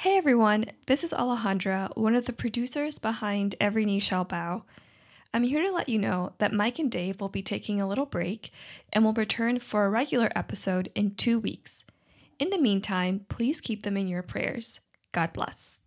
Hey everyone, this is Alejandra, one of the producers behind Every Knee Shall Bow. I'm here to let you know that Mike and Dave will be taking a little break and will return for a regular episode in two weeks. In the meantime, please keep them in your prayers. God bless.